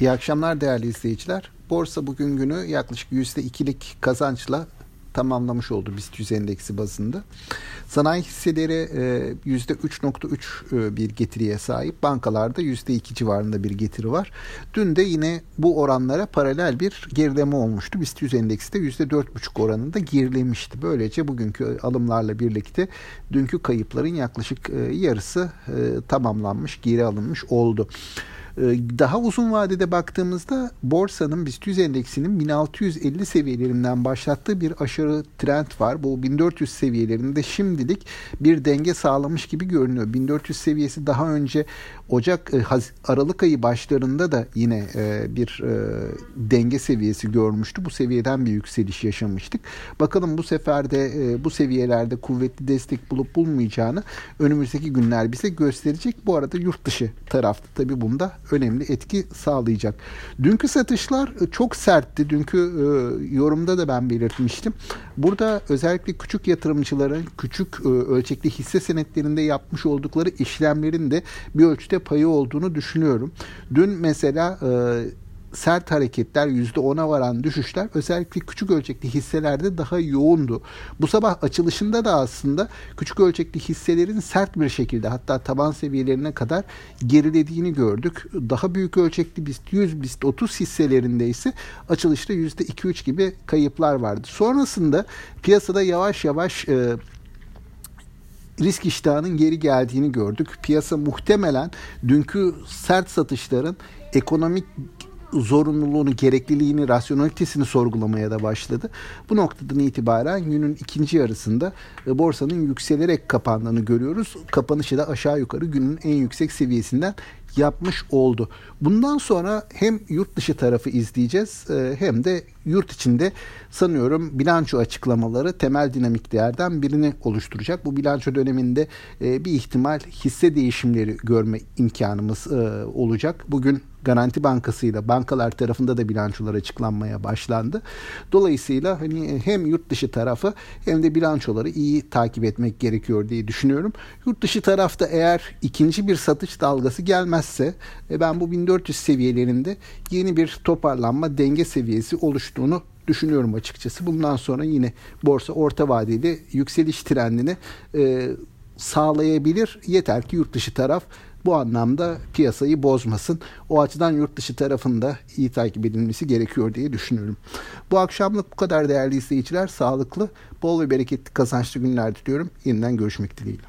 İyi akşamlar değerli izleyiciler. Borsa bugün günü yaklaşık %2'lik kazançla tamamlamış oldu BIST 100 endeksi bazında. Sanayi hisseleri %3.3 e, e, bir getiriye sahip. Bankalarda %2 civarında bir getiri var. Dün de yine bu oranlara paralel bir gerileme olmuştu. BIST 100 endeksi de %4.5 oranında gerilemişti. Böylece bugünkü alımlarla birlikte dünkü kayıpların yaklaşık e, yarısı tamamlanmış, geri alınmış oldu. Ee, daha uzun vadede baktığımızda borsanın BIST 100 endeksinin 1650 seviyelerinden başlattığı bir aşırı trend var. Bu 1400 seviyelerinde şimdilik bir denge sağlamış gibi görünüyor. 1400 seviyesi daha önce Ocak e, Aralık ayı başlarında da yine e, bir e, denge seviyesi görmüştü. Bu seviyeden bir yükseliş yaşamıştık. Bakalım bu sefer de bu seviyelerde kuvvetli destek bulup bulmayacağını önümüzdeki günler bize gösterecek. Bu arada yurt dışı tarafta tabii bunda önemli etki sağlayacak. Dünkü satışlar e, çok sertti. Dünkü e, yorumda da ben belirtmiştim. Burada özellikle küçük yatırımcıların küçük e, ölçekli hisse senetlerinde yapmış oldukları işlemlerin de bir ölçüde payı olduğunu düşünüyorum. Dün mesela sert hareketler %10'a varan düşüşler özellikle küçük ölçekli hisselerde daha yoğundu. Bu sabah açılışında da aslında küçük ölçekli hisselerin sert bir şekilde hatta taban seviyelerine kadar gerilediğini gördük. Daha büyük ölçekli BIST 100, BIST 30 hisselerinde ise açılışta %2-3 gibi kayıplar vardı. Sonrasında piyasada yavaş yavaş e, risk iştahının geri geldiğini gördük. Piyasa muhtemelen dünkü sert satışların ekonomik zorunluluğunu, gerekliliğini, rasyonalitesini sorgulamaya da başladı. Bu noktadan itibaren günün ikinci yarısında e, borsanın yükselerek kapandığını görüyoruz. Kapanışı da aşağı yukarı günün en yüksek seviyesinden yapmış oldu. Bundan sonra hem yurt dışı tarafı izleyeceğiz e, hem de yurt içinde sanıyorum bilanço açıklamaları temel dinamik değerden birini oluşturacak. Bu bilanço döneminde e, bir ihtimal hisse değişimleri görme imkanımız olacak. Bugün Garanti Bankası ile bankalar tarafında da bilançolar açıklanmaya başlandı. Dolayısıyla hani hem yurt dışı tarafı hem de bilançoları iyi takip etmek gerekiyor diye düşünüyorum. Yurt dışı tarafta eğer ikinci bir satış dalgası gelmezse ve ben bu 1400 seviyelerinde yeni bir toparlanma denge seviyesi oluştuğunu düşünüyorum açıkçası. Bundan sonra yine borsa orta vadeli yükseliş trendini e, sağlayabilir. Yeter ki yurt dışı taraf bu anlamda piyasayı bozmasın. O açıdan yurt dışı tarafında iyi takip edilmesi gerekiyor diye düşünüyorum. Bu akşamlık bu kadar değerli izleyiciler. Sağlıklı, bol ve bereketli kazançlı günler diliyorum. Yeniden görüşmek dileğiyle.